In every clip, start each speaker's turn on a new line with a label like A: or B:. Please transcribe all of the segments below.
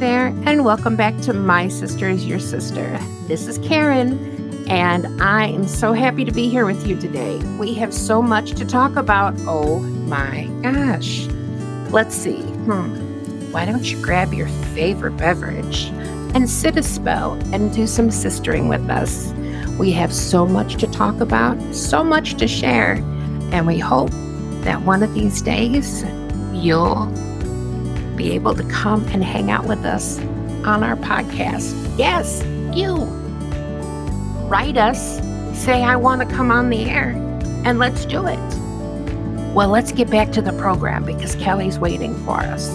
A: there, and welcome back to My Sister is Your Sister. This is Karen, and I am so happy to be here with you today. We have so much to talk about. Oh my gosh. Let's see. Hmm. Why don't you grab your favorite beverage and sit a spell and do some sistering with us? We have so much to talk about, so much to share, and we hope that one of these days you'll be able to come and hang out with us on our podcast. Yes, you. Write us, say, I want to come on the air, and let's do it. Well, let's get back to the program because Kelly's waiting for us.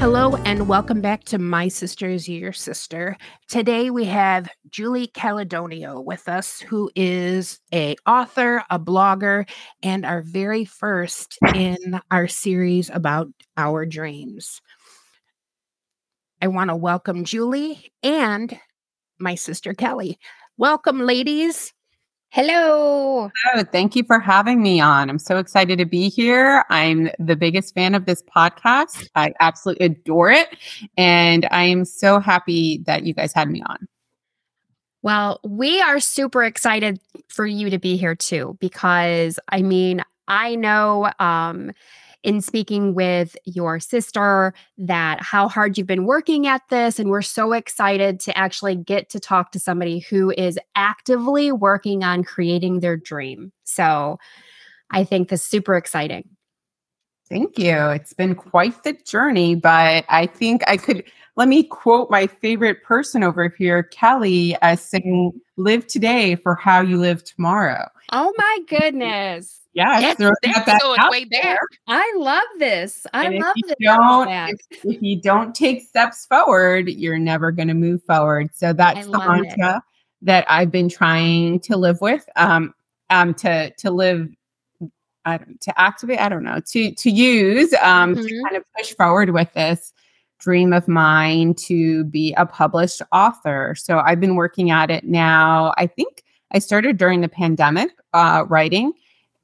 A: Hello and welcome back to My Sister is Your Sister. Today we have Julie Calidonio with us, who is a author, a blogger, and our very first in our series about our dreams. I want to welcome Julie and my sister Kelly. Welcome, ladies.
B: Hello.
C: Oh, thank you for having me on. I'm so excited to be here. I'm the biggest fan of this podcast. I absolutely adore it. And I am so happy that you guys had me on.
B: Well, we are super excited for you to be here too, because I mean, I know um, in speaking with your sister that how hard you've been working at this. And we're so excited to actually get to talk to somebody who is actively working on creating their dream. So I think this is super exciting.
C: Thank you. It's been quite the journey, but I think I could let me quote my favorite person over here, Kelly, as saying, live today for how you live tomorrow.
B: Oh my goodness.
C: Yeah,
A: that's, that's going way back.
B: I love this. I
C: and
B: love
C: if
B: this.
C: Don't, if, if, you don't take steps forward, you're never going to move forward. So that's the mantra it. that I've been trying to live with. Um, um, to to live, I don't, to activate. I don't know to to use um mm-hmm. to kind of push forward with this dream of mine to be a published author. So I've been working at it now. I think I started during the pandemic uh, writing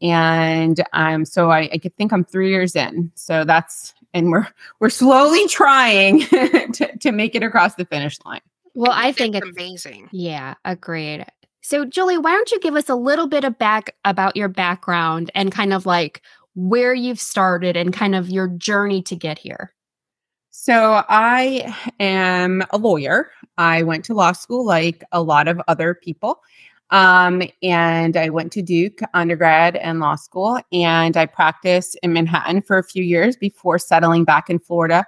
C: and um, so I, I think I'm three years in. So that's and we're we're slowly trying to, to make it across the finish line.
B: Well, I think
A: it's
B: it's
A: amazing.
B: Yeah, agreed. So, Julie, why don't you give us a little bit of back about your background and kind of like where you've started and kind of your journey to get here?
C: So, I am a lawyer. I went to law school like a lot of other people. Um, and I went to Duke undergrad and law school, and I practiced in Manhattan for a few years before settling back in Florida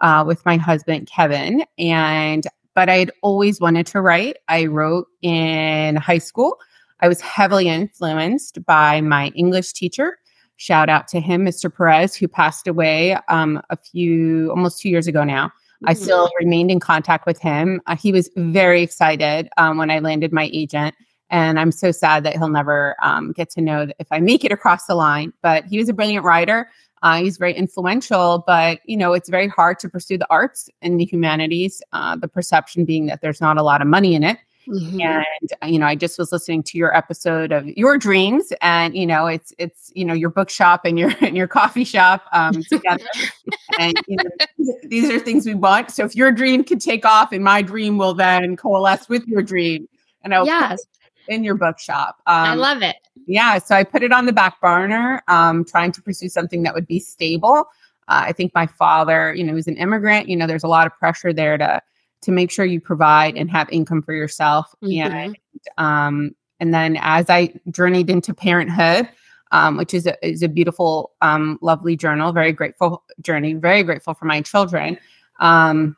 C: uh, with my husband Kevin. And but I had always wanted to write. I wrote in high school. I was heavily influenced by my English teacher. Shout out to him, Mr. Perez, who passed away um, a few almost two years ago now. I mm-hmm. still remained in contact with him. Uh, he was very excited um, when I landed my agent and I'm so sad that he'll never um, get to know if I make it across the line. But he was a brilliant writer. Uh, he's very influential, but you know it's very hard to pursue the arts and the humanities. Uh, the perception being that there's not a lot of money in it. Mm-hmm. And uh, you know, I just was listening to your episode of your dreams, and you know, it's it's you know your bookshop and your and your coffee shop um, together, and you know, these are things we want. So if your dream could take off, and my dream will then coalesce with your dream, and I'll
B: yes
C: in your bookshop.
B: Um, I love it.
C: Yeah. So I put it on the back burner, um, trying to pursue something that would be stable. Uh, I think my father, you know, was an immigrant. You know, there's a lot of pressure there to to make sure you provide and have income for yourself. Mm-hmm. And um, and then as I journeyed into parenthood, um, which is a, is a beautiful, um, lovely journal, very grateful journey, very grateful for my children. Um,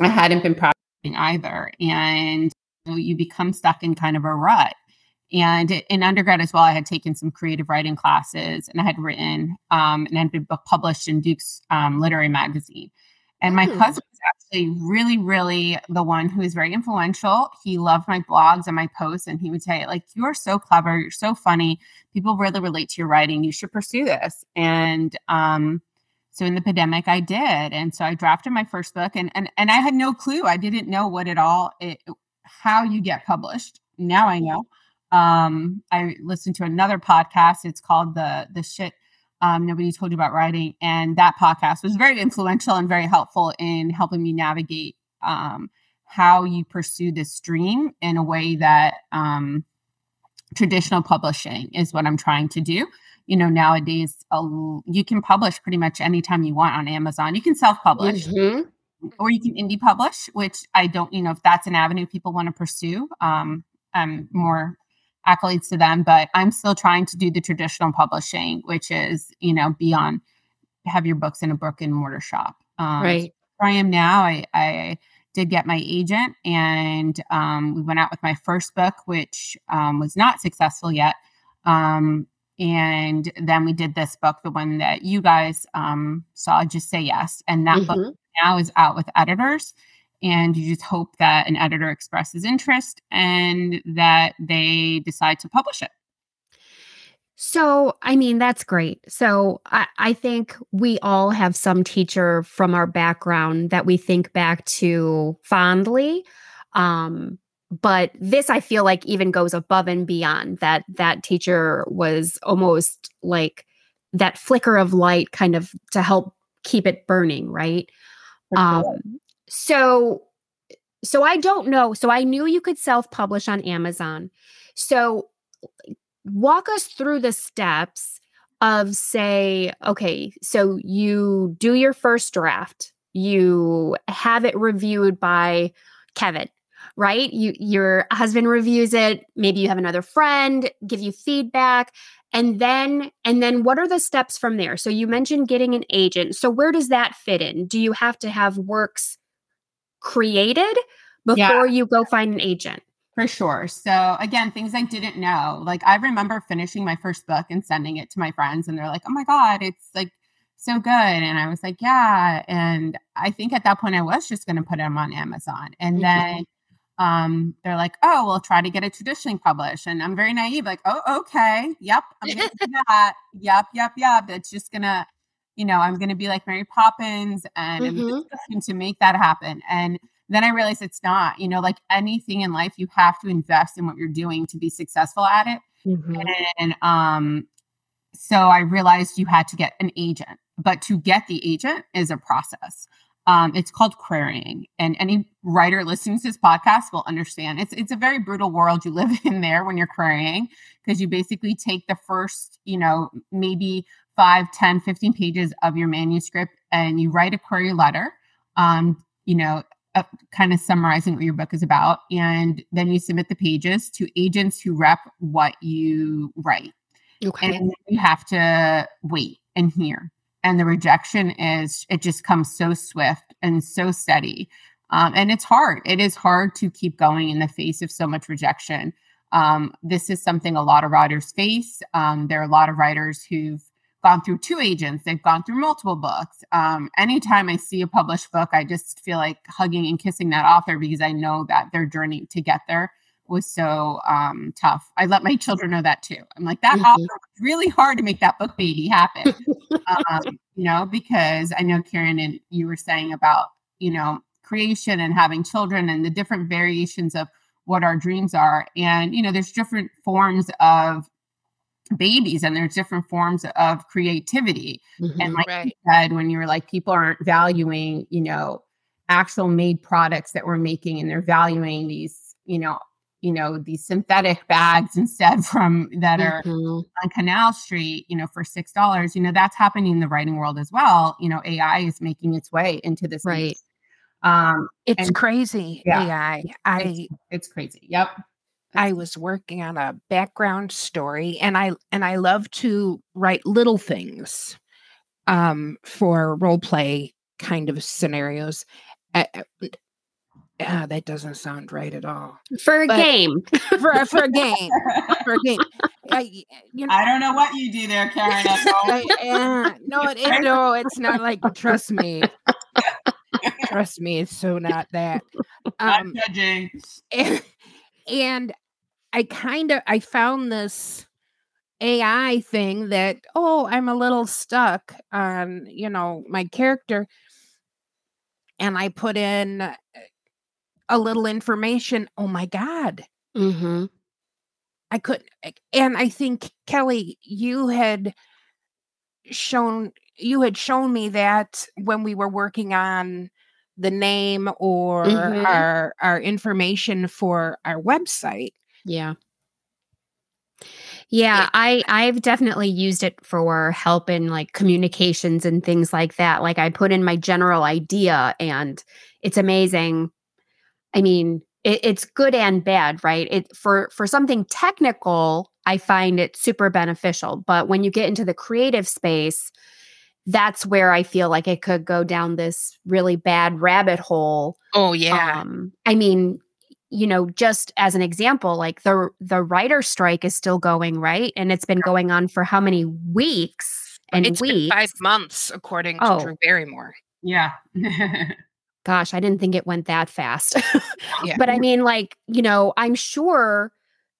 C: I hadn't been practicing either, and you become stuck in kind of a rut. And in undergrad as well, I had taken some creative writing classes and I had written um, and had been published in Duke's um, literary magazine. And my mm. husband was actually really, really the one who was very influential. He loved my blogs and my posts, and he would say, like, you're so clever, you're so funny. People really relate to your writing. You should pursue this. And um, so in the pandemic, I did. And so I drafted my first book and and and I had no clue. I didn't know what it all it, how you get published. Now I know. Um, I listened to another podcast. It's called the the shit Um, Nobody Told You About Writing. And that podcast was very influential and very helpful in helping me navigate um, how you pursue this dream in a way that um, traditional publishing is what I'm trying to do. You know, nowadays uh, you can publish pretty much anytime you want on Amazon. You can self publish.
A: Mhm.
C: Or you can indie publish, which I don't, you know, if that's an avenue people want to pursue, um, um, more accolades to them. But I'm still trying to do the traditional publishing, which is, you know, be on, have your books in a brick and mortar shop. Um,
B: Right.
C: where I am now, I, I did get my agent and um, we went out with my first book, which um, was not successful yet. Um, and then we did this book, the one that you guys um, saw, Just Say Yes. And that book
B: Mhm.
C: now is out with editors. And you just hope that an editor expresses interest and that they decide to publish it.
B: So, I mean, that's great. So, I, I think we all have some teacher from our background that we think back to fondly. Um, but this, I feel like, even goes above and beyond that. That teacher was almost like that flicker of light, kind of to help keep it burning, right? Um, so, so I don't know. So I knew you could self-publish on Amazon. So walk us through the steps of say, okay, so you do your first draft, you have it reviewed by Kevin, right? You your husband reviews it, maybe you have another friend give you feedback and then and then what are the steps from there? So you mentioned getting an agent. So where does that fit in? Do you have to have works created before
C: Yeah.
B: you go find an agent?
C: For sure. So again, things I didn't know. Like I remember finishing my first book and sending it to my friends and they're like, "Oh my god, it's like so good." And I was like, "Yeah." And I think at that point I was just going to put them on Amazon. And
B: Mhm.
C: then um they're like, "Oh, we'll try to get it traditionally published." And I'm very naive like, "Oh, okay. Yep. I'm to do that. Yep, yep, yep. That's just to you know, I'm to be like Mary Poppins and I'm
B: Mhm.
C: just going to make that happen." And then I realized it's not, you know, like anything in life, you have to invest in what you're doing to be successful at it. And um, so I realized you had to get an agent, but to get the agent is a process. Um, it's called querying, and any writer listening to this podcast will understand. It's it's a very brutal world you live in there when you're querying because you basically take the first, you know, maybe 5, 10, 15 pages of your manuscript and you write a query letter. Um, you know, uh, kind of summarizing what your book is about. And then you submit the pages to agents who rep what you write.
B: Okay.
C: And you have to wait and hear. And the rejection is, it just comes so swift and so steady. Um, and it's hard. It is hard to keep going in the face of so much rejection. Um, this is something a lot of writers face. Um, there are a lot of writers who've gone through two agents, they've gone through multiple books. Um, anytime I see a published book, I just feel like hugging and kissing that author because I know that their journey to get there was so um, tough. I let my children know that too. I'm like, that
B: Mhm.
C: author was really hard to make that book baby happen. um, you know, because I know Karen and you were saying about, you know, creation and having children and the different variations of what our dreams are. And, you know, there's different forms of babies and there's different forms of creativity. And
B: Mhm.
C: like you said, when you were like, people aren't valuing, you know, actual made products that we're making and they're valuing these, you know, you know, these synthetic bags instead from that are
B: Mhm.
C: on Canal Street, you know, for six dollars. You know, that's happening in the writing world as well. You know, AI is making its way into this.
B: Right.
C: industry. Um,
A: It's
C: And-
A: crazy.
C: Yeah.
A: AI. I
C: it's, it's crazy. Yep.
A: I was working on a background story and I and I love to write little things um for role play kind of scenarios. Uh, uh, ah, that doesn't sound right at all.
B: For a
A: But-
B: game.
A: For a- for a game, for a game. I, you know,
C: I don't know what you do there, Karen. at home.
A: I, uh, no, it, it- no, it's not like trust me. trust me, it's so not that.
C: Not
A: Um,
C: judging.
A: and, and I kind of I found this AI thing that oh I'm a little stuck on you know my character and I put in uh, a little information oh my god
B: hmm
A: I couldn't and I think Kelly you had shown you had shown me that when we were working on the name or
B: Mhm.
A: our our information for our website.
B: Yeah. Yeah, I I've definitely used it for help in like communications and things like that. Like I put in my general idea and it's amazing. I mean, it, it's good and bad, right? It for for something technical, I find it super beneficial. But when you get into the creative space, that's where I feel like it could go down this really bad rabbit hole
A: Oh yeah.
B: um i mean you know just as an example like the the writer strike is still going right and it's been going on for how many weeks and
A: it's been
B: weeks
A: five months according to
B: Oh.
A: Drew Barrymore.
C: Yeah.
B: gosh i didn't think it went that fast
A: Yeah.
B: but i mean like you know i'm sure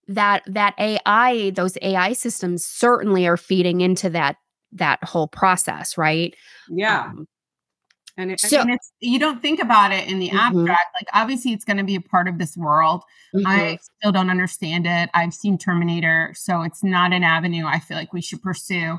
B: that that ai those ai systems certainly are feeding into that that whole process right
C: yeah.
B: Um,
C: And it,
B: So-
C: I mean, it's, you don't think about it in the
B: Mhm.
C: abstract. Like, obviously, it's going to be a part of this world.
B: mhm.
C: I still don't understand it. I've seen Terminator, so it's not an avenue I feel like we should pursue.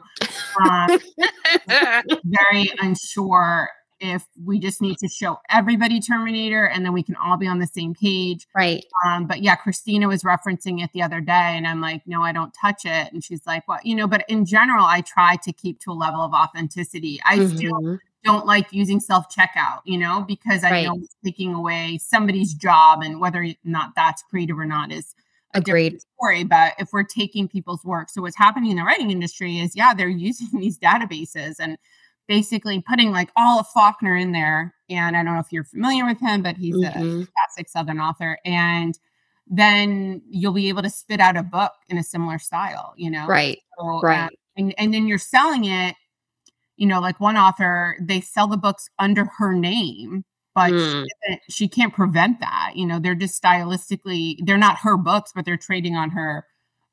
C: Um, very unsure if we just need to show everybody Terminator and then we can all be on the same page.
B: right
C: Um, but yeah, Christina was referencing it the other day, and I'm like, no, I don't touch it. And she's like, well, you know, but in general, I try to keep to a level of authenticity. I still
B: Mhm.
C: don't like using self checkout, you know, because I
B: Right.
C: know it's taking away somebody's job, and whether or not that's creative or not is a
B: Agreed.
C: different story. But if we're taking people's work, so what's happening in the writing industry is, yeah, they're using these databases and basically putting like all of Faulkner in there. And I don't know if you're familiar with him, but he's a
B: Mhm.
C: classic Southern author. And then you'll be able to spit out a book in a similar style, you know?
B: right
C: So,
B: right.
C: uh, and, and then you're selling it, you know, like one author, they sell the books under her name, but
B: Mm.
C: doesn't- she can't prevent that. You know, they're just stylistically, they're not her books, but they're trading on her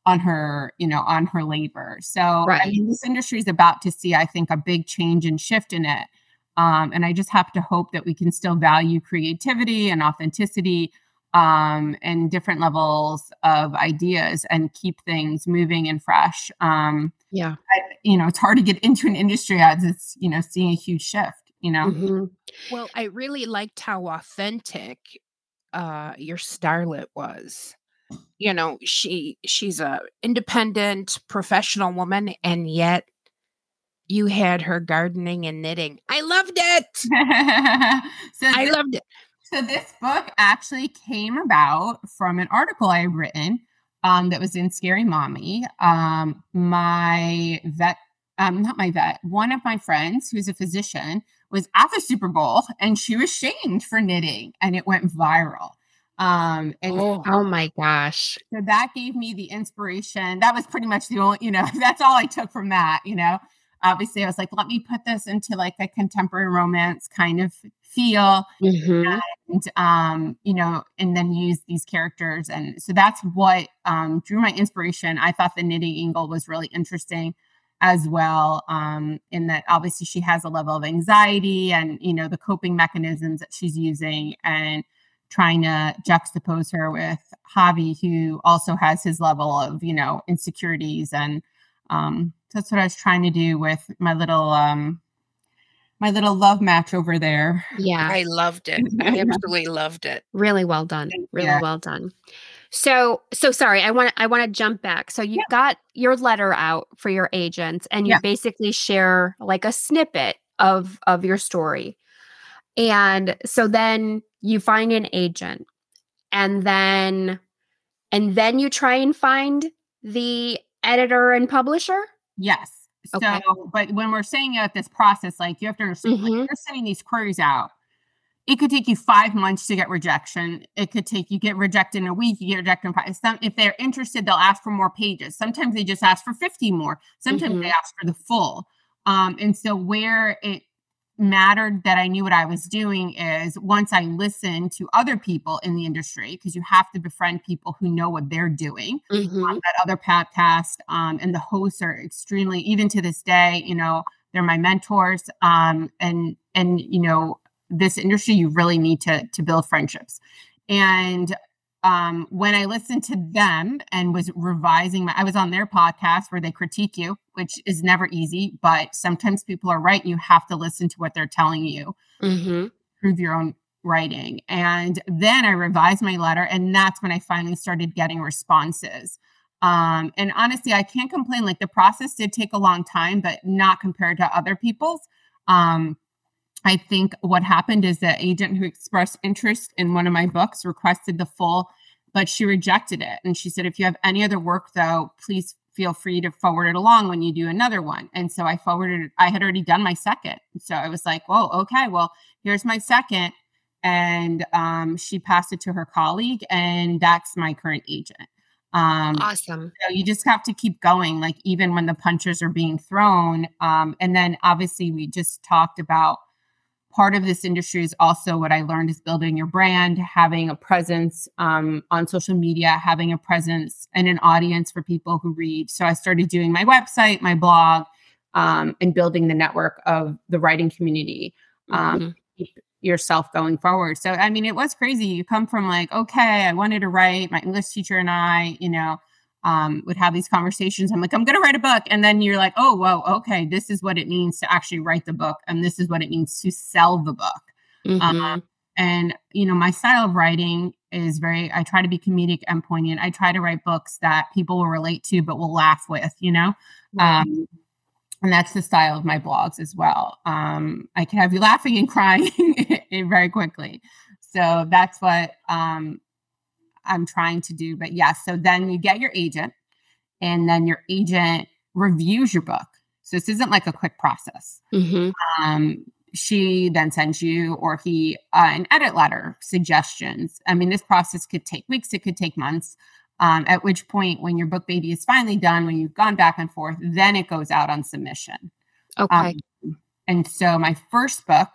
C: on her you know on her labor. So i mean this industry is about to see i think a big change and shift in it. Um, and i just have to hope that we can still value creativity and authenticity um, and different levels of ideas and keep things moving and fresh. Um,
B: yeah.
C: I, you know it's hard to get into an industry as it's you know seeing a huge shift you know?
B: Mhm.
A: Well, I really liked how authentic uh your starlet was. You know, she she's a independent professional woman and yet you had her gardening and knitting. I loved it.
C: so
A: I
C: this,
A: loved it.
C: so this book actually came about from an article I had written um, that was in Scary Mommy. Um, my vet, um, not my vet, one of my friends who's a physician was at the Super Bowl and she was shamed for knitting and it went viral. Um, and
A: Oh.
B: oh my gosh
C: so that gave me the inspiration. That was pretty much the only, you know, that's all I took from that, you know. Obviously, I was like, let me put this into like a contemporary romance kind of feel
B: Mhm.
C: and um, you know, and then use these characters. And so that's what um drew my inspiration. I thought the knitting angle was really interesting as well. Um, in that obviously she has a level of anxiety and you know the coping mechanisms that she's using and trying to juxtapose her with Javi, who also has his level of, you know, insecurities. And um, that's what I was trying to do with my little um my little love match over there.
B: yeah
A: I loved it. I absolutely loved it.
B: really well done really
C: you.
B: well done so so sorry i want i want to jump back so you
C: Yeah.
B: got your letter out for your agents and you
C: Yeah.
B: basically share like a snippet of of your story and so then you find an agent and then and then you try and find the editor and publisher
C: Yes. So, but when we're saying that this process, like you have to understand, like
B: Mhm.
C: you're sending these queries out. It could take you five months to get rejection. It could take you get rejected in a week. You get rejected in five. Some, if they're interested, they'll ask for more pages. Sometimes they just ask for 50 more. Sometimes
B: Mhm.
C: they ask for the full. Um, and so where it mattered that I knew what I was doing is once I listened to other people in the industry, because you have to befriend people who know what they're doing
B: Mhm.
C: on that other podcast um, and the hosts are extremely even to this day you know they're my mentors um, and and you know this industry you really need to to build friendships and um, when I listened to them and was revising my, I was on their podcast where they critique you, which is never easy, but sometimes people are right. You have to listen to what they're telling you,
B: Mm-hmm.
C: prove your own writing. And then I revised my letter, and that's when I finally started getting responses. Um, and honestly, I can't complain. Like the process did take a long time, but not compared to other people's. Um, I think what happened is the agent who expressed interest in one of my books requested the full, but she rejected it. And she said, if you have any other work, though, please feel free to forward it along when you do another one. And so I forwarded, I had already done my second. So I was like, whoa, okay, well, here's my second. And um, she passed it to her colleague, and that's my current agent. Um,
B: Awesome.
C: so you just have to keep going, like even when the punches are being thrown. Um, and then obviously, we just talked about part of this industry is also what I learned is building your brand, having a presence um, on social media, having a presence and an audience for people who read. So I started doing my website, my blog, um, and building the network of the writing community. Um,
B: Mhm.
C: keep yourself going forward. So I mean, it was crazy. You come from like, okay, I wanted to write. My English teacher and I, you know, um, would have these conversations. I'm like, I'm going to write a book, and then you're like, oh, whoa, okay, this is what it means to actually write the book, and this is what it means to sell the book.
B: Mhm.
C: And you know, my style of writing is very. I try to be comedic and poignant. I try to write books that people will relate to, but will laugh with. You know.
B: Right.
C: Um, and that's the style of my blogs as well. Um, I can have you laughing and crying very quickly. So that's what um, I'm trying to do. But yes, so then you get your agent, and then your agent reviews your book. So this isn't like a quick process.
B: Mhm.
C: Um, she then sends you or he uh, an edit letter suggestions. I mean, this process could take weeks, it could take months. Um, at which point, when your book baby is finally done, when you've gone back and forth, then it goes out on submission.
B: Okay.
C: Um, and so my first book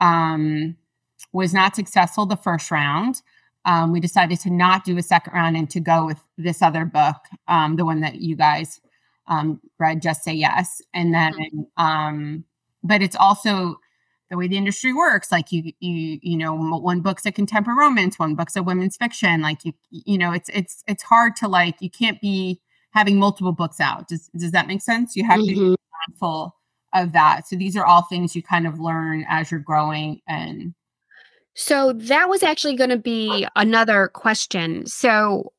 C: um, was not successful the first round. Um, we decided to not do a second round and to go with this other book, um, the one that you guys um, read, Just Say Yes. And then, um, but it's also the way the industry works. Like you, you, you know, one book's a contemporary romance, one book's a women's fiction. Like you, you know, it's it's it's hard to like. You can't be having multiple books out. Does does that make sense? You have to
B: Mhm.
C: mindful of that. So these are all things you kind of learn as you're growing and
B: So that was actually going to be another question. So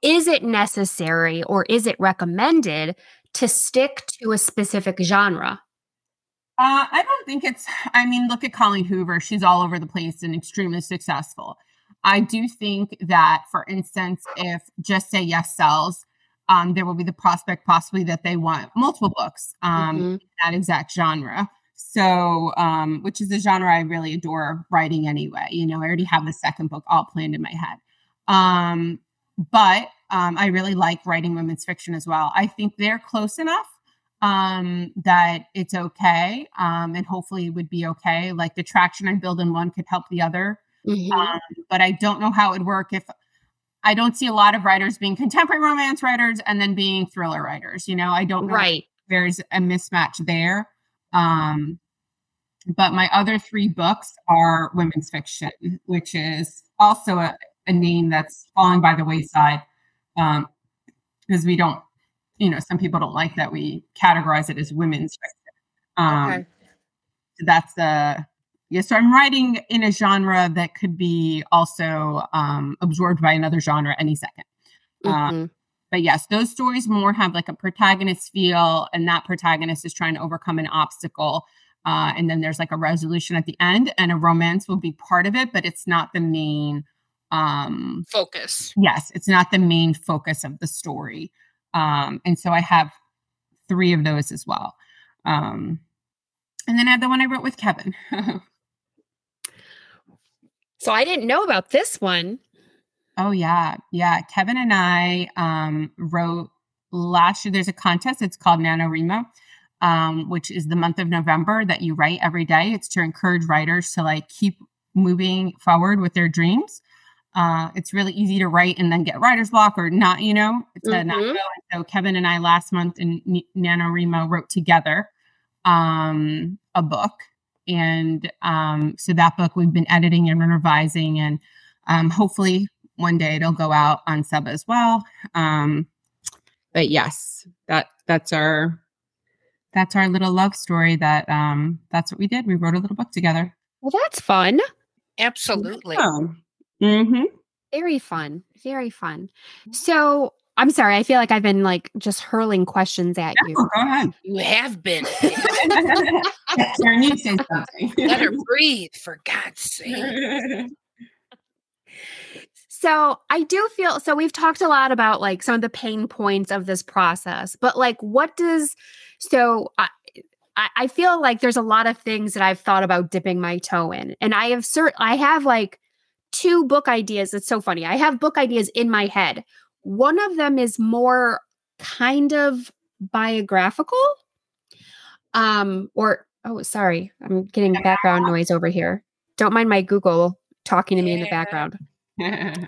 B: is it necessary or is it recommended to stick to a specific genre?
C: uh, I don't think it's I mean, look at Colleen Hoover. She's all over the place and extremely successful. I do think that, for instance, if Just Say Yes sells, um, there will be the prospect possibly that they want multiple books um,
B: Mhm.
C: in that exact genre. So, um, which is a genre I really adore writing anyway. You know, I already have the second book all planned in my head. Um, but um, I really like writing women's fiction as well. I think they're close enough um, that it's okay um, and hopefully it would be okay. Like the traction I build in one could help the other.
B: Mhm.
C: Um, but I don't know how it would work if I don't see a lot of writers being contemporary romance writers and then being thriller writers. You know, I don't know if
B: right.
C: there's a mismatch there. Um, but my other three books are women's fiction, which is also a, a name that's falling by the wayside um, because we don't, you know, some people don't like that we categorize it as women's fiction. Um,
B: Okay.
C: so that's the yeah. So I'm writing in a genre that could be also um, absorbed by another genre any second. Uh,
B: Mhm.
C: But yes, those stories more have like a protagonist feel, and that protagonist is trying to overcome an obstacle. Uh, and then there's like a resolution at the end, and a romance will be part of it, but it's not the main. Um,
B: Focus.
C: yes, it's not the main focus of the story. Um, and so I have three of those as well. Um, and then I have the one I wrote with Kevin.
B: So I didn't know about this one.
C: Oh yeah, yeah. Kevin and I um, wrote last year. There's a contest. It's called NaNoWriMo, um, which is the month of November that you write every day. It's to encourage writers to like keep moving forward with their dreams. Uh, it's really easy to write and then get writer's block or not. You know, to not
B: Mhm.
C: go. So Kevin and I last month in N- NaNoWriMo wrote together um, a book. And um, so that book we've been editing and revising and um, hopefully one day it'll go out on sub as well. Um, but yes, that that's our that's our little love story. That um, that's what we did. We wrote a little book together.
B: Well, that's fun.
A: Absolutely.
C: Oh. Mm-hmm.
B: Very fun. Very fun. So I'm sorry. I feel like I've been like just hurling questions at you.
C: go ahead.
A: You have been.
C: Karen, you say something.
A: Let her breathe, for God's sake.
B: So I do feel so we've talked a lot about like some of the pain points of this process, but like what does so I I feel like there's a lot of things that I've thought about dipping my toe in. And I have cert I have like two book ideas. It's so funny. I have book ideas in my head. One of them is more kind of biographical. Um or oh sorry, I'm getting background noise over here. Don't mind my Google talking to me in the background.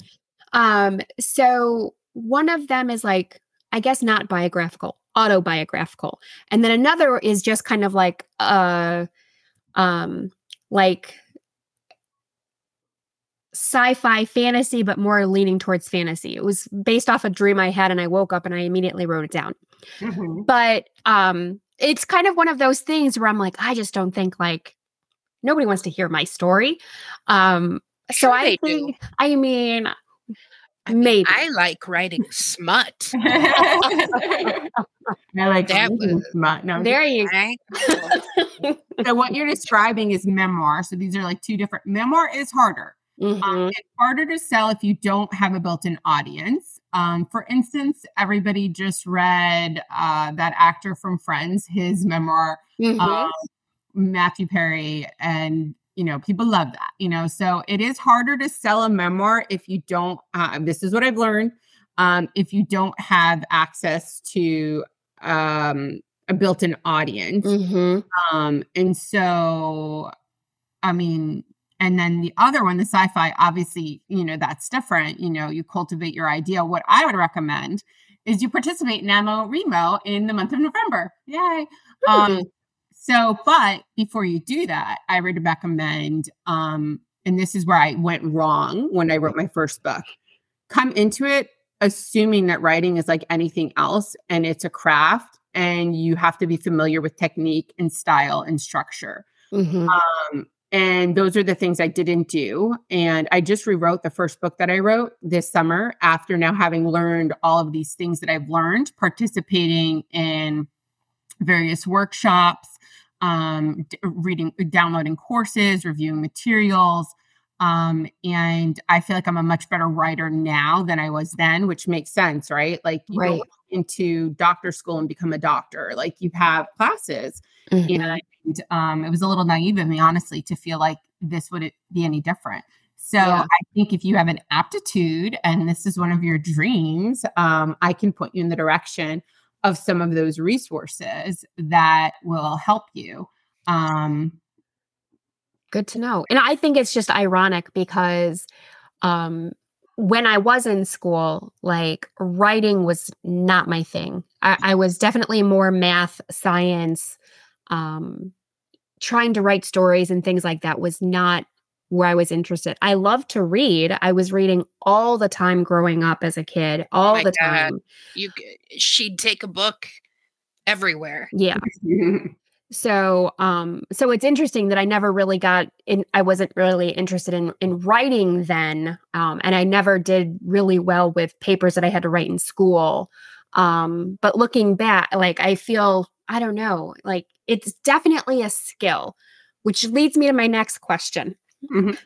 B: Um, so one of them is like, I guess not biographical, autobiographical. And then another is just kind of like uh um like sci-fi fantasy, but more leaning towards fantasy. It was based off a dream I had and I woke up and I immediately wrote it down.
C: Mhm.
B: But um it's kind of one of those things where I'm like, I just don't think like nobody wants to hear my story. Um so
A: Sure
B: I
A: they do.
B: think I mean
A: I mean,
B: Maybe.
A: I like writing smut.
C: I like
A: That was-
C: smut. No,
B: there you
A: Right?
C: so what you're describing is memoir. So these are like two different. Memoir is harder. Um,
B: Mhm.
C: it's harder to sell if you don't have a built-in audience. Um, for instance, everybody just read uh, that actor from Friends, his memoir,
B: Mhm.
C: um, Matthew Perry, and you know people love that. You know, so it is harder to sell a memoir if you don't. Uh, this is what I've learned. Um, if you don't have access to um, a built-in audience,
B: Mhm.
C: um, and so, I mean, and then the other one, the sci fi, obviously, you know, that's different. You know, you cultivate your idea. What I would recommend is you participate in NaNoWriMo in the month of November. Yay. Um, so, but before you do that, I would recommend, um, and this is where I went wrong when I wrote my first book, come into it assuming that writing is like anything else and it's a craft and you have to be familiar with technique and style and structure.
B: Mhm.
C: Um, and those are the things I didn't do. And I just rewrote the first book that I wrote this summer after now having learned all of these things that I've learned, participating in various workshops, um, reading, downloading courses, reviewing materials. Um, and I feel like I'm a much better writer now than I was then, which makes sense, right? Like you
B: Right.
C: go into doctor school and become a doctor, like you have classes
B: Mhm.
C: and um, it was a little naive of me, honestly, to feel like this would be any different. So
B: Yeah.
C: I think if you have an aptitude and this is one of your dreams, um, I can point you in the direction of some of those resources that will help you. Um,
B: Good to know. And I think it's just ironic because um when I was in school, like writing was not my thing. I, I was definitely more math, science, um, trying to write stories and things like that was not where I was interested. I love to read. I was reading all the time growing up as a kid, all
A: my
B: the
A: God.
B: time.
A: You, she'd take a book everywhere.
B: Yeah. so um so it's interesting that i never really got in i wasn't really interested in in writing then um and i never did really well with papers that i had to write in school um but looking back like i feel i don't know like it's definitely a skill which leads me to my next question
C: Mhm.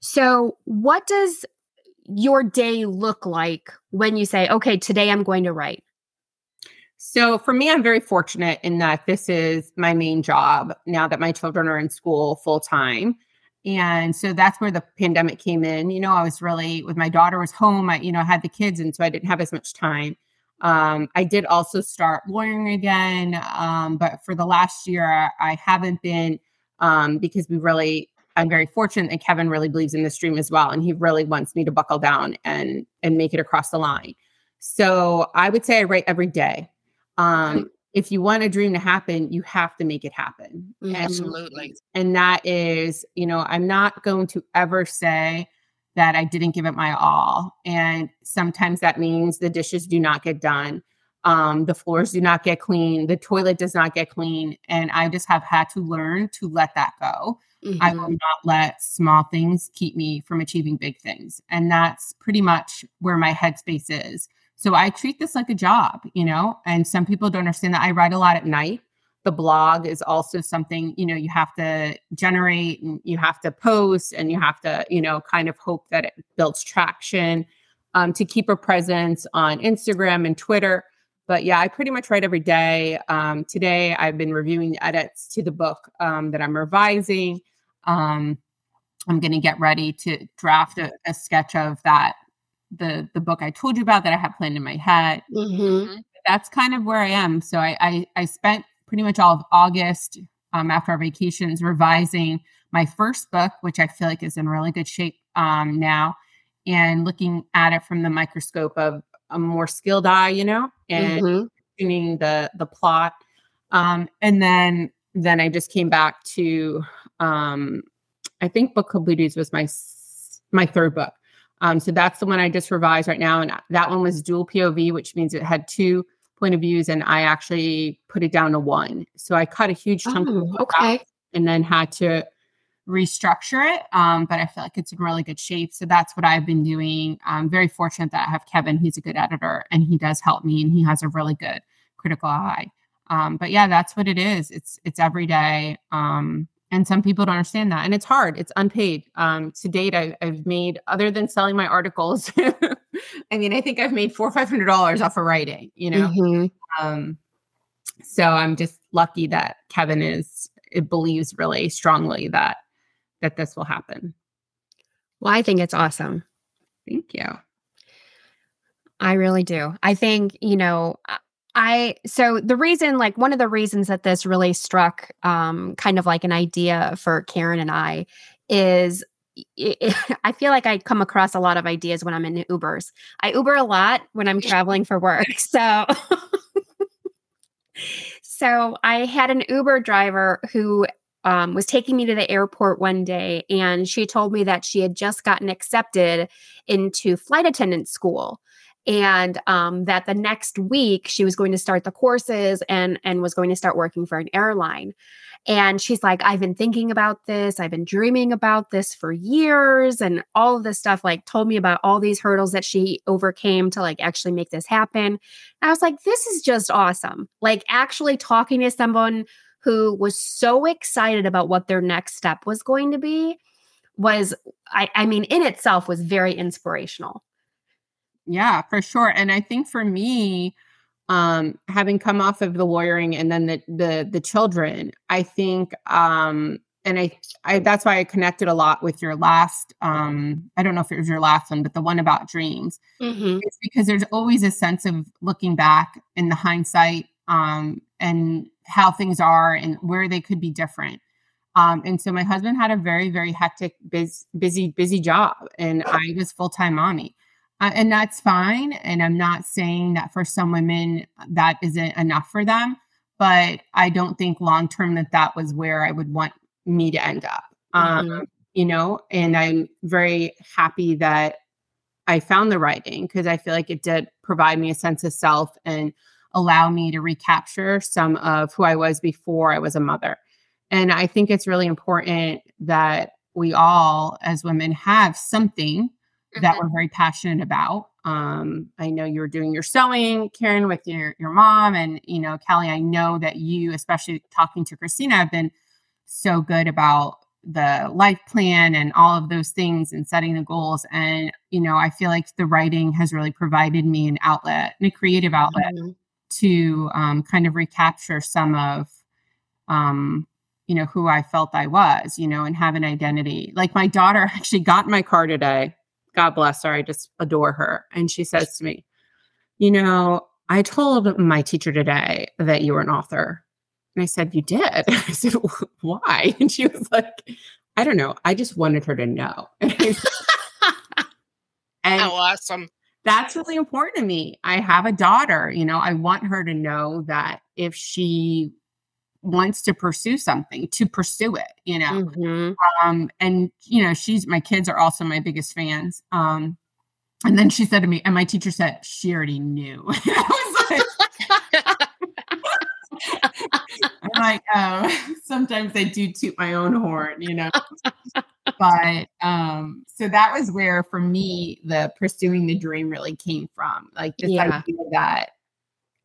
B: so what does your day look like when you say okay today i'm going to write
C: So for me, I'm very fortunate in that this is my main job now that my children are in school full time. And so that's where the pandemic came in. You know, I was really with my daughter was home. I, you know, had the kids, and so I didn't have as much time. Um, I did also start lawyering again, um, but for the last year, I haven't been um, because we really. I'm very fortunate that Kevin really believes in this dream as well, and he really wants me to buckle down and and make it across the line. So I would say I write every day um if you want a dream to happen you have to make it happen
B: Mhm.
C: And-
A: Absolutely.
C: and that is you know i'm not going to ever say that I didn't give it my all. And sometimes that means the dishes do not get done. Um, the floors do not get clean. The toilet does not get clean. And I just have had to learn to let that go. Mm-hmm. I will not let small things keep me from achieving big things. And that's pretty much where my headspace is. So I treat this like a job, you know, and some people don't understand that I write a lot at night. The blog is also something, you know, you have to generate and you have to post and you have to, you know, kind of hope that it builds traction um, to keep a presence on Instagram and Twitter. But yeah, I pretty much write every day. Um, today, I've been reviewing the edits to the book um, that I'm revising. Um, I'm going to get ready to draft a, a sketch of that the the book I told you about that I have planned in my head. Mm-hmm. That's kind of where I am. So I, I, I spent pretty much all of August um, after our vacations revising my first book, which I feel like is in really good shape um, now, and looking at it from the microscope of a more skilled eye, you know, and mm-hmm. tuning the the plot. Um, and then then I just came back to um, I think Book Club Duties was my my third book. Um, so that's the one I just revised right now. And that one was dual POV, which means it had two point of views. And I actually put it down to one. So I cut a huge chunk
B: oh, of okay.
C: and then had to restructure it. Um, but I feel like it's in really good shape. So that's what I've been doing. I'm very fortunate that I have Kevin, He's a good editor, and he does help me and he has a really good critical eye. Um, but yeah, that's what it is. It's it's every day. Um, and some people don't understand that and it's hard it's unpaid. Um, to date I, have made other than selling my articles i mean i think i've made four or five hundred dollars off of writing you know? Mm-hmm. um, so i'm just lucky that kevin is it believes really strongly that that this will happen.
B: Well i think it's awesome.
C: Thank you.
B: I really do. I think you know I so the reason like one of the reasons that this really struck um kind of like an idea for Karen and I is it, it, I feel like I come across a lot of ideas when I'm in Ubers. I Uber a lot when I'm traveling for work. So So I had an Uber driver who um, was taking me to the airport one day and she told me that she had just gotten accepted into flight attendant school and um, that the next week she was going to start the courses and and was going to start working for an airline. And she's like i've been thinking about this. I've been dreaming about this for years. And all of this stuff like told me about all these hurdles that she overcame to like actually make this happen. And i was like this is just awesome. Like actually talking to someone who was so excited about what their next step was going to be was I, I mean in itself was very inspirational
C: yeah, for sure. And I think for me, um, having come off of the lawyering and then the the the children, I think um and I, I that's why I connected a lot with your last um I don't know if it was your last one, but the one about dreams. Mm-hmm. It's because there's always a sense of looking back in the hindsight um and how things are and where they could be different. Um, and so my husband had a very, very hectic, busy, busy, busy job, and I was full time mommy. Uh, and that's fine. And I'm not saying that for some women that isn't enough for them, but I don't think long term that that was where I would want me to end up. Um, mm-hmm. You know, and I'm very happy that I found the writing because I feel like it did provide me a sense of self and allow me to recapture some of who I was before I was a mother. And I think it's really important that we all, as women, have something that we're very passionate about. Um, I know you're doing your sewing, Karen, with your your mom, and you know, Kelly. I know that you, especially talking to Christina, have been so good about the life plan and all of those things and setting the goals. And you know, I feel like the writing has really provided me an outlet and a creative outlet mm-hmm. to um, kind of recapture some of um, you know who I felt I was, you know, and have an identity. Like my daughter actually got my car today God bless her. I just adore her. And she says to me, You know, I told my teacher today that you were an author. And I said, You did? I said, Why? And she was like, I don't know. I just wanted her to know. and
D: How awesome.
C: That's really important to me. I have a daughter, you know, I want her to know that if she wants to pursue something to pursue it, you know.
B: Mhm.
C: Um, and you know, she's my kids are also my biggest fans. Um, and then she said to me, and my teacher said she already knew. I'm like, oh, sometimes I do toot my own horn, you know. but um, so that was where for me the pursuing the dream really came from. Like this
B: Yeah.
C: idea that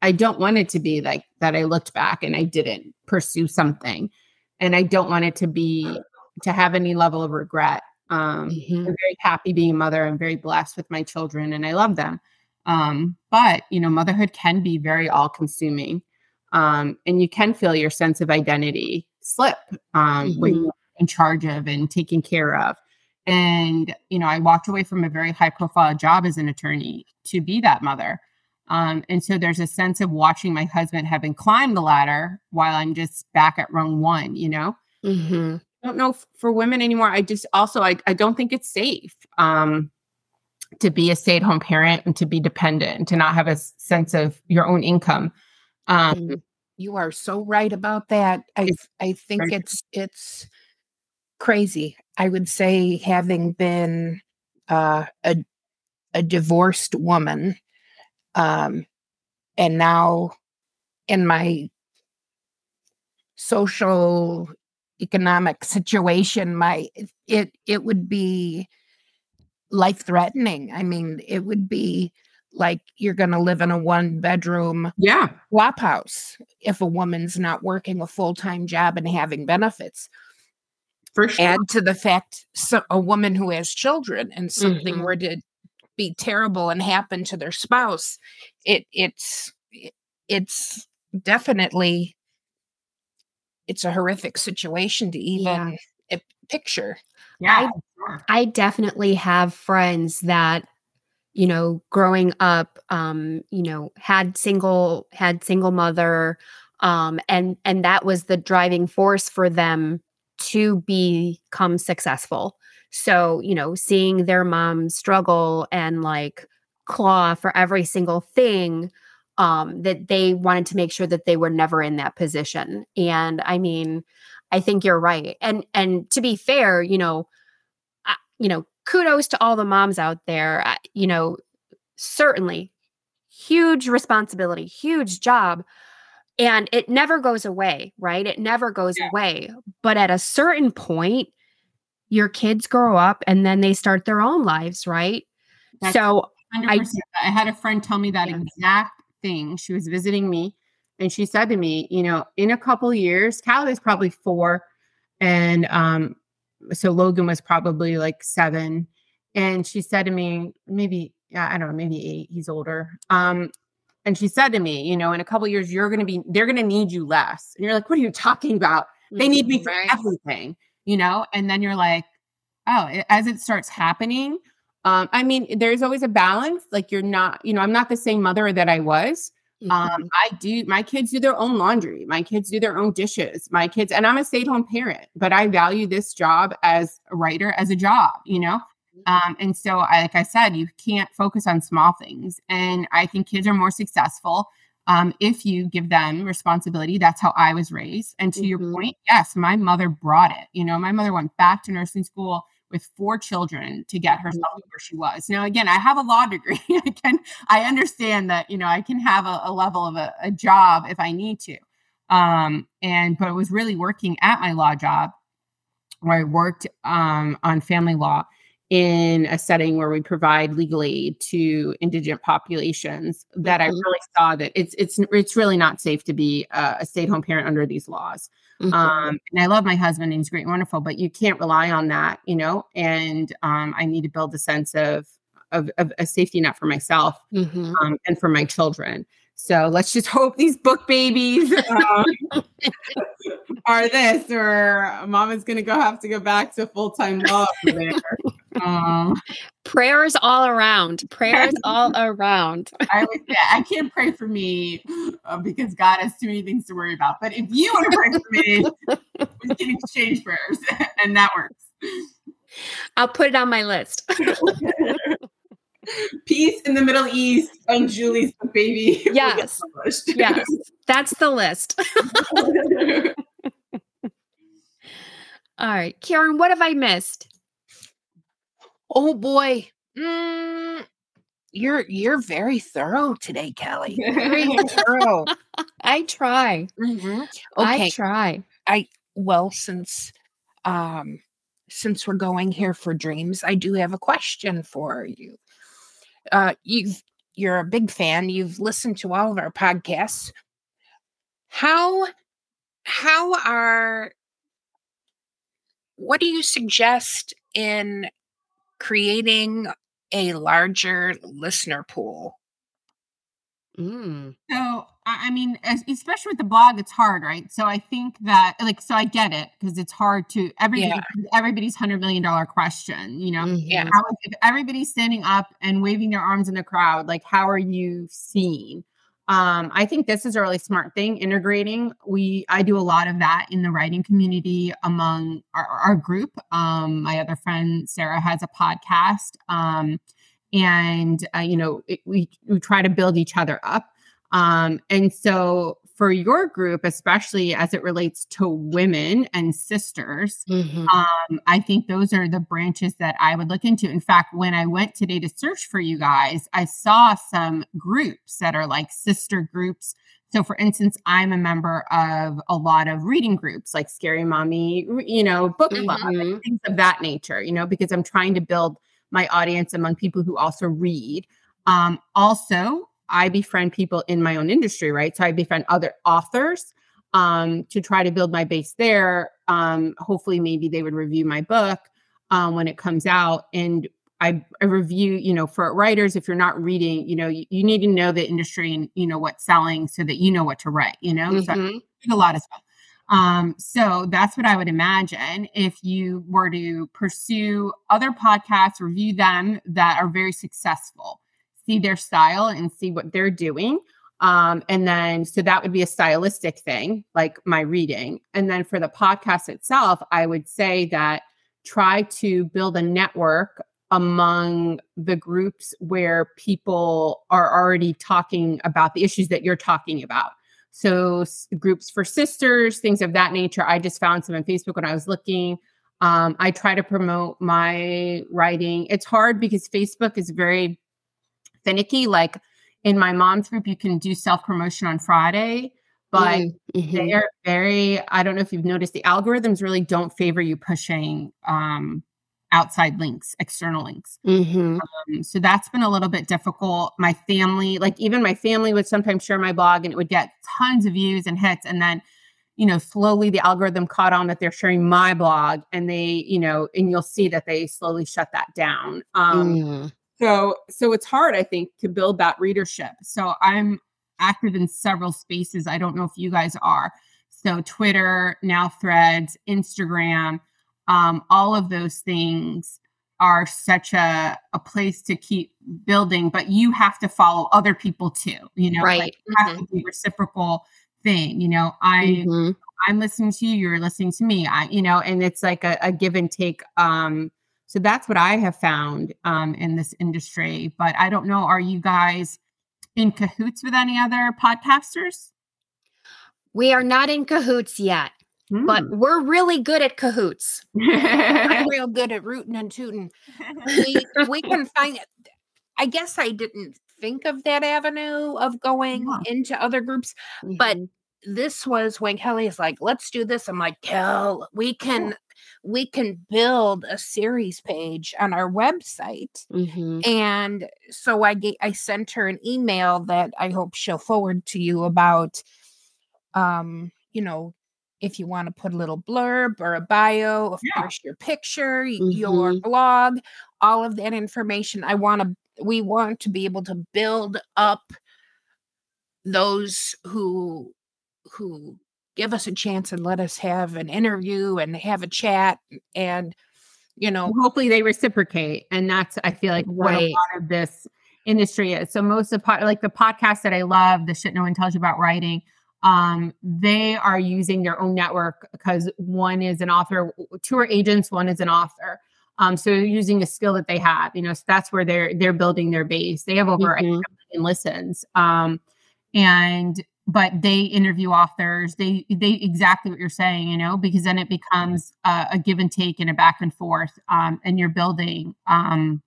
C: I don't want it to be like that I looked back and I didn't pursue something. And I don't want it to be to have any level of regret. Um
B: Mhm.
C: I'm very happy being a mother. I'm very blessed with my children and I love them. Um, but you know, motherhood can be very all consuming. Um, and you can feel your sense of identity slip um, when
B: Mhm.
C: you're in charge of and taking care of. And, you know, I walked away from a very high profile job as an attorney to be that mother. Um, and so there's a sense of watching my husband having climbed the ladder while I'm just back at rung one, you know?
B: Mhm.
C: I don't know f- for women anymore. I just also I, I don't think it's safe um to be a stay-at-home parent and to be dependent and to not have a s- sense of your own income. Um
B: Mhm.
A: You are so right about that. I I think
C: very-
A: it's it's crazy. I would say having been uh, a a divorced woman, um, and now in my social economic situation, my it it would be life threatening. I mean, it would be like you're going to live in a one bedroom
C: yeah.
A: flop house if a woman's not working a full-time job and having benefits
C: For sure.
A: add to the fact so a woman who has children and something
B: Mhm.
A: were to be terrible and happen to their spouse it it's it's definitely it's a horrific situation to even uh, picture
C: yeah. sure.
B: I definitely have friends that, you know, growing up, um, you know, had single had single mother, um, and and that was the driving force for them to become successful. So, you know, seeing their mom struggle and like claw for every single thing, um, that they wanted to make sure that they were never in that position. And I mean, I think you're right. And and to be fair, you know, I- you know, kudos to all the moms out there. I- You know, certainly huge responsibility, huge job. And it never goes away, right? It never goes
C: Yeah.
B: away. But at a certain point, your kids grow up and then they start their own lives, right?
C: That's
B: so,
C: 100%. I, had a friend tell me that
B: Yeah.
C: exact thing. She was visiting me and she said to me, you know, in a couple years, Callie is probably four. And um, so Logan was probably like seven. And she said to me, maybe, yeah, I don't know, maybe eight. He's older. Um, and she said to me, you know, in a couple years, you're going to be, they're going to need you less. And you're like, what are you talking about? They need me for
B: Right.
C: everything, you know? And then you're like, oh, it- as it starts happening, um, I mean, there's always a balance. Like you're not, you know, I'm not the same mother that I was. Um, I do, my kids do their own laundry. My kids do their own dishes. My kids, and I'm a stay at home parent, but I value this job as a writer as a job, you know? Um, and so, I, like I said, you can't focus on small things. And I think kids are more successful um, if you give them responsibility. That's how I was raised. And to your
B: Mhm.
C: point, yes, my mother brought it. You know, my mother went back to nursing school with four children to get herself to where she was. Now, again, I have a law degree. I can, I understand that, you know, I can have a, a level of a, a job if I need to. Um, and, but I was really working at my law job where I worked um, on family law in a setting where we provide legal aid to indigent populations that I
B: Mhm.
C: really saw that it's it's it's really not safe to be a, a stay-at-home parent under these laws.
B: Mhm.
C: Um, and I love my husband and he's great and wonderful, but you can't rely on that, you know. And um, I need to build a sense of of, of a safety net for myself
B: Mhm.
C: um, and for my children. So let's just hope these book babies um, are this, or mama's gonna go have to go back to full time law there. Um,
B: prayers all around. Prayers all around.
C: I would, yeah, I can't pray for me uh, because God has too many things to worry about. But if you want to pray for me, we can exchange prayers, and that works.
B: I'll put it on my list.
C: Peace in the Middle East and Julie's baby.
B: Yes. yes, That's the list. All right, Karen, what have I missed?
A: Oh boy. Mm, you're you're very thorough today, Kelly. Very thorough.
B: I try.
A: Mhm.
B: I
A: Okay.
B: try.
A: Well, since um since we're going here for dreams, I do have a question for you. Uh you've you're a big fan. You've listened to all of our podcasts. How how are what do you suggest in creating a larger listener pool?
B: Mm.
C: So, I I mean, especially with the blog, it's hard, right? So, I think that, like, so I get it because it's hard to everybody, everybody's hundred million dollar question, you know.
A: Yeah.
B: Mhm.
C: How, if everybody's standing up and waving their arms in the crowd, like, how are you seen? Um, I think this is a really smart thing. Integrating, we I do a lot of that in the writing community among our, our group. Um, my other friend Sarah has a podcast, um, and uh, you know it, we we try to build each other up. Um, and so for your group, especially as it relates to women and sisters,
B: Mhm.
C: um, I think those are the branches that I would look into. In fact, when I went today to search for you guys, I saw some groups that are like sister groups. So, for instance, I'm a member of a lot of reading groups like Scary Mommy, you know, book club,
B: Mhm.
C: things of that nature, you know, because I'm trying to build my audience among people who also read. Um, also, I befriend people in my own industry, right? So I befriend other authors um, to try to build my base there. Um, hopefully, maybe they would review my book um, when it comes out. And I, I review, you know, for writers, if you're not reading, you know, you, you need to know the industry and, you know, what's selling so that you know what to write, you know? So
B: Mhm.
C: read a lot of stuff. Um, so that's what I would imagine if you were to pursue other podcasts, review them that are very successful, see their style and see what they're doing. Um, and then so that would be a stylistic thing, like my reading. And then for the podcast itself, I would say that try to build a network among the groups where people are already talking about the issues that you're talking about. So s- groups for sisters, things of that nature. I just found some on Facebook when I was looking. Um, I try to promote my writing. It's hard because Facebook is very finicky. Like in my mom's group, you can do self promotion on Friday, but
B: Mm, mhm.
C: they are very, I don't know if you've noticed, the algorithms really don't favor you pushing um, outside links, external links.
B: Mhm.
C: Um, so that's been a little bit difficult. My family, like even my family would sometimes share my blog and it would get tons of views and hits. And then, you know, slowly the algorithm caught on that they're sharing my blog and they, you know, and you'll see that they slowly shut that down. Um,
B: Mm.
C: So so it's hard, I think, to build that readership. So I'm active in several spaces. I don't know if you guys are. So Twitter, now Threads, Instagram, um, all of those things are such a, a place to keep building, but you have to follow other people too. You know,
B: Right.
C: like it has to be reciprocal thing. You know, I
B: Mhm.
C: I'm listening to you, you're listening to me. I, you know, and it's like a, a give and take. Um, so that's what I have found um, in this industry. But I don't know, are you guys in cahoots with any other podcasters?
B: We are not in cahoots yet, but
C: Hmm.
B: we're really good at cahoots.
A: I'm real good at rooting and tooting. We we can find it. I guess I didn't think of that avenue of going
C: Yeah.
A: into other groups. But
B: Mhm.
A: This was when Kelly is like, let's do this. I'm like, Kel, we can we can build a series page on our website.
B: Mhm.
A: And so I ga- I sent her an email that I hope she'll forward to you about um, you know, if you want to put a little blurb or a bio, of
C: Yeah.
A: course your picture, y- your blog, all of that information. I want to we want to be able to build up those who who give us a chance and let us have an interview and have a chat and you know
C: hopefully they reciprocate and that's i feel like what a lot of this industry is. So most of pod, like the podcasts that i love the shit no one tells you about writing um they are using their own network because one is an author two are agents one is an author um so they're using a skill that they have you know so that's where they're they're building their base. They have over
B: Mhm.
C: and listens um and but they interview authors they they exactly what you're saying you know because then it becomes a, a give and take and a back and forth um, and you're building um,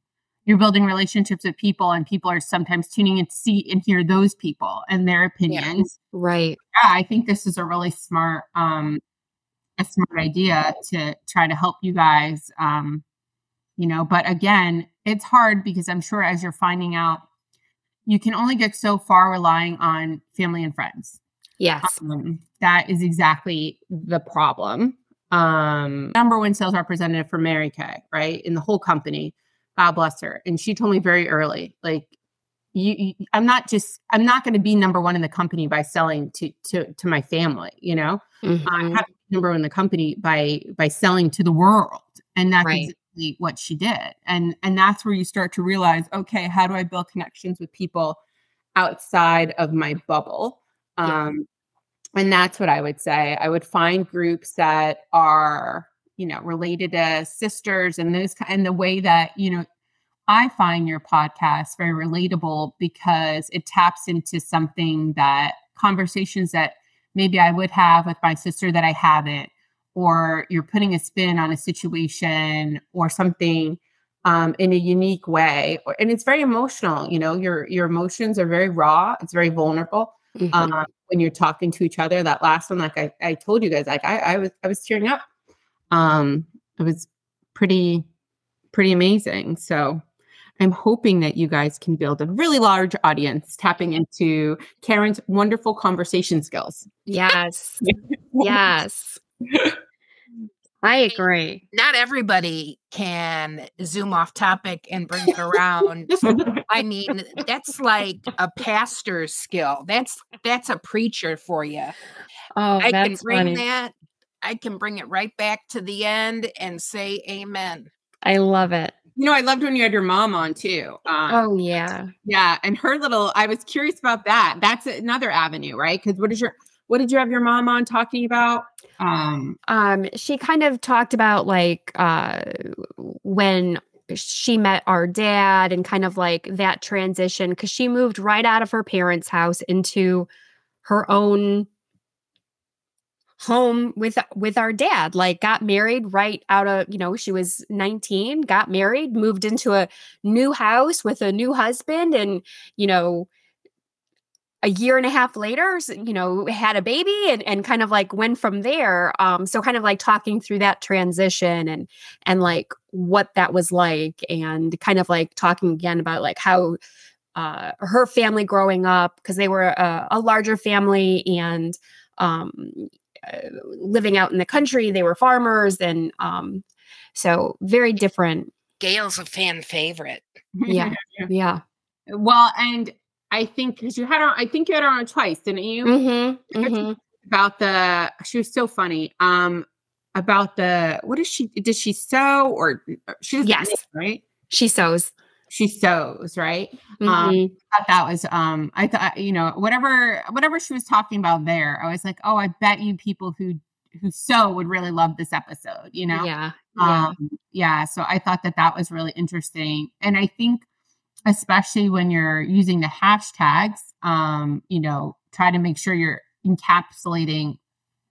C: you're building relationships with people and people are sometimes tuning in to see and hear those people and their opinions.
B: Yeah, right.
C: Yeah i think this is a really smart um a smart idea to try to help you guys um you know but again it's hard because i'm sure as you're finding out you can only get so far relying on family and friends.
B: Yes.
C: Um, that is exactly the problem. Um, number one sales representative for Mary Kay, right? In the whole company. God bless her. And she told me very early, like, you, you I'm not just I'm not going to be number one in the company by selling to to to my family, you know. Mm-hmm. I have number one in the company by by selling to the world, and that's right exactly what she did. And and that's where you start to realize, okay, how do I build connections with people outside of my bubble? Yeah. Um, and that's what I would say. I would find groups that are, you know, related to sisters and those and the way that, you know, I find your podcast very relatable because it taps into something that conversations that maybe I would have with my sister that I haven't or you're putting a spin on a situation or something um, in a unique way and it's very emotional you know your your emotions are very raw it's very vulnerable mm-hmm. um, when you're talking to each other. That last one like i, I told you guys like I, I was i was tearing up. Um it was pretty pretty amazing. So i'm hoping that you guys can build a really large audience tapping into karen's wonderful conversation skills.
B: Yes. Yes I agree.
A: Not everybody can zoom off topic and bring it around. I mean, that's like a pastor's skill. That's that's a preacher for you.
B: Oh, I
A: can bring
B: funny.
A: that. I can bring it right back to the end and say amen.
B: I love it.
C: You know, I loved when you had your mom on too.
B: Um, oh yeah,
C: yeah, and her little. I was curious about that. That's another avenue, right? Because what is your what did you have your mom on talking about?
B: Um, um, she kind of talked about like uh, when she met our dad and kind of like that transition because she moved right out of her parents' house into her own home with with our dad like got married right out of you know she was 19 got married moved into a new house with a new husband and you know a year and a half later, you know, had a baby and, and kind of like went from there. Um, so kind of like talking through that transition and and like what that was like, and kind of like talking again about like how uh, her family growing up because they were a, a, larger family and um, uh, living out in the country. They were farmers, and um, so very different.
A: Gail's a fan favorite.
B: Yeah, yeah.
C: Well, and I think because you had her, I think you had her on twice, didn't you?
B: Mm-hmm, mm-hmm.
C: About the, she was so funny. Um, about the, what is she? Did she sew or uh, she?
B: Yes,
C: knit, right.
B: She sews.
C: She sews, right?
B: Mm-hmm.
C: Um, I thought that was, um, I thought you know whatever whatever she was talking about there. I was like, oh, I bet you people who who sew would really love this episode. You know?
B: Yeah. Yeah.
C: Um, yeah. So I thought that that was really interesting, and I think especially when you're using the hashtags, um, you know, try to make sure you're encapsulating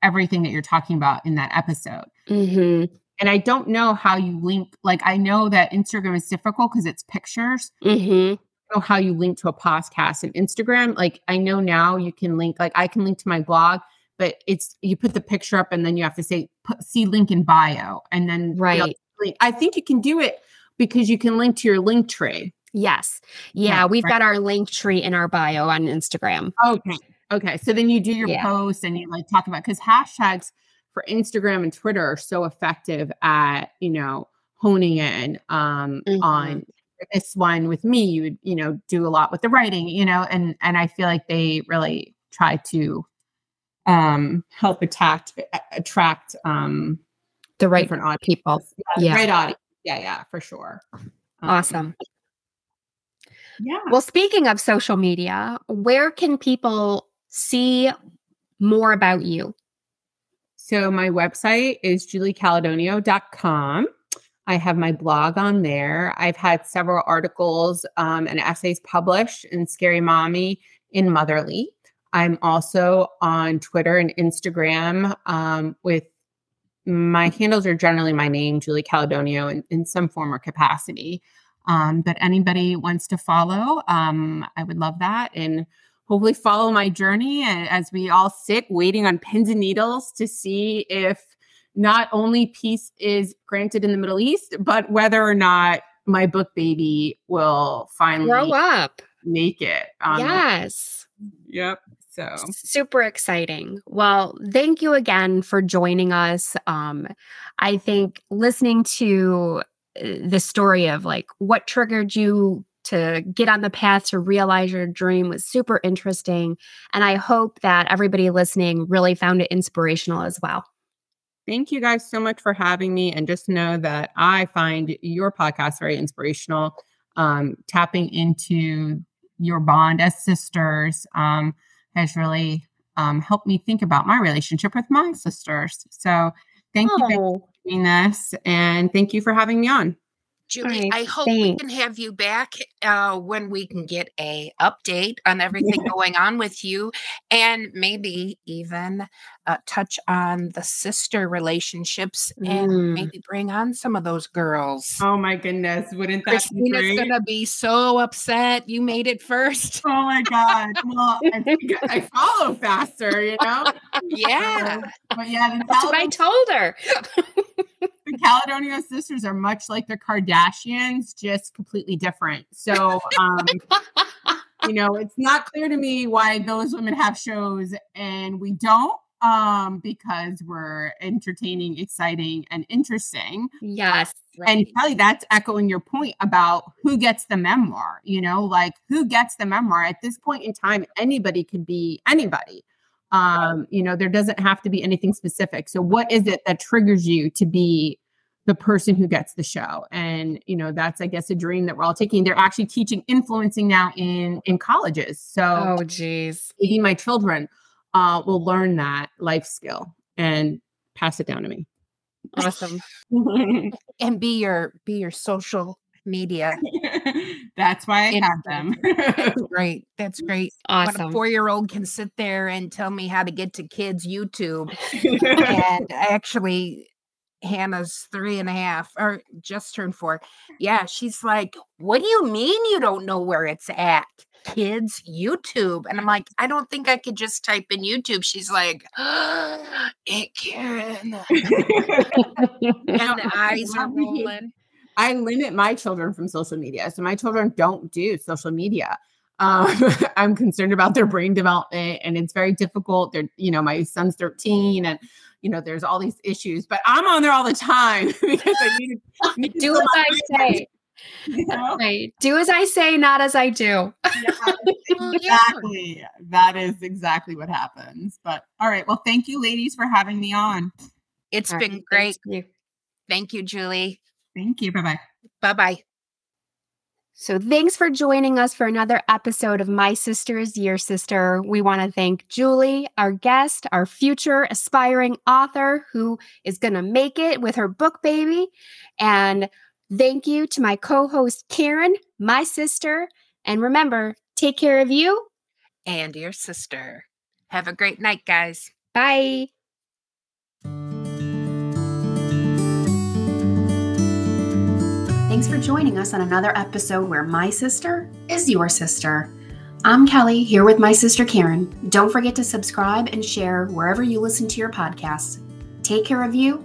C: everything that you're talking about in that episode.
B: Mm-hmm.
C: And I don't know how you link, like, I know that Instagram is difficult because it's pictures.
B: Mm-hmm.
C: know how you link to a podcast and Instagram. Like, I know now you can link, like, I can link to my blog, but it's you put the picture up and then you have to say, put, see link in bio. And then,
B: right.
C: You know, I think you can do it because you can link to your link tree.
B: Yes. Yeah, yeah we've right. got our link tree in our bio on Instagram.
C: Okay. Okay. So then you do your yeah. posts and you like talk about because hashtags for Instagram and Twitter are so effective at, you know, honing in um mm-hmm. on this one with me. You would, you know, do a lot with the writing, you know, and and I feel like they really try to um help attract attract um
B: the right different people.
C: Yeah, yeah. right audience. Yeah, yeah, for sure.
B: Um, awesome.
C: Yeah.
B: Well, speaking of social media, where can people see more about you?
C: So my website is juliecalidonio.com. I have my blog on there. I've had several articles um, and essays published in Scary Mommy in Motherly. I'm also on Twitter and Instagram um, with my handles are generally my name, Julie Calidonio, in, in some form or capacity. Um, but anybody wants to follow, um, I would love that. And hopefully follow my journey as we all sit waiting on pins and needles to see if not only peace is granted in the Middle East, but whether or not my book baby will finally
B: grow up,
C: make it.
B: yes.
C: Yep. So
B: super exciting. Well, thank you again for joining us. Um, I think listening to the story of like what triggered you to get on the path to realize your dream was super interesting. And I hope that everybody listening really found it inspirational as well.
C: Thank you guys so much for having me. And just know that I find your podcast very inspirational. Um, tapping into your bond as sisters um, has really um, helped me think about my relationship with my sisters. So thank oh. you doing this. And thank you for having me on.
A: Julie, right, I hope thanks. we can have you back uh, when we can get a update on everything going on with you, and maybe even uh, touch on the sister relationships, and mm. maybe bring on some of those girls.
C: Oh my goodness, wouldn't that
A: Christina's
C: be
A: gonna be so upset you made it first.
C: Oh my god! Well, I think I follow faster, you know.
A: Yeah,
C: but yeah,
B: that's what I told her
C: the Calidonio sisters are much like the Kardashians, just completely different. So, um, you know, it's not clear to me why those women have shows and we don't um because we're entertaining exciting and interesting.
B: Yes
C: right. and kelly that's echoing your point about who gets the memoir you know like who gets the memoir? At this point in time anybody could be anybody. Um you know there doesn't have to be anything specific. So what is it that triggers you to be the person who gets the show and you know that's i guess a dream that we're all taking they're actually teaching influencing now in in colleges so
B: oh geez
C: maybe my children uh will learn that life skill and pass it down to me
B: awesome
A: and be your be your social media.
C: That's why I have them.
A: That's great. That's great.
B: Awesome.
A: When a four year old can sit there and tell me how to get to kids' YouTube. and actually, Hannah's three and a half or just turned four. Yeah, she's like, What do you mean you don't know where it's at? Kids YouTube. And I'm like, I don't think I could just type in YouTube. She's like, It can. and the eyes are rolling.
C: I limit my children from social media. So my children don't do social media. Um, I'm concerned about their brain development and it's very difficult. They're, you know, my son's 13 and, you know, there's all these issues, but I'm on there all the time because I need
B: to, need to do as I say. You know? Right. Do as I say, not as I do.
C: yeah, exactly. That is exactly what happens. But all right. Well, thank you, ladies, for having me on.
A: It's all been right. great. Thank you. Thank you, Julie.
C: Thank you. Bye bye.
A: Bye bye.
B: So, thanks for joining us for another episode of My Sister is Your Sister. We want to thank Julie, our guest, our future aspiring author who is going to make it with her book baby. And thank you to my co host, Karen, my sister. And remember, take care of you
A: and your sister. Have a great night, guys.
B: Bye. Thanks for joining us on another episode where my sister is your sister. I'm Kelly, here with my sister Karen. Don't forget to subscribe and share wherever you listen to your podcasts. Take care of you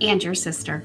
B: and your sister.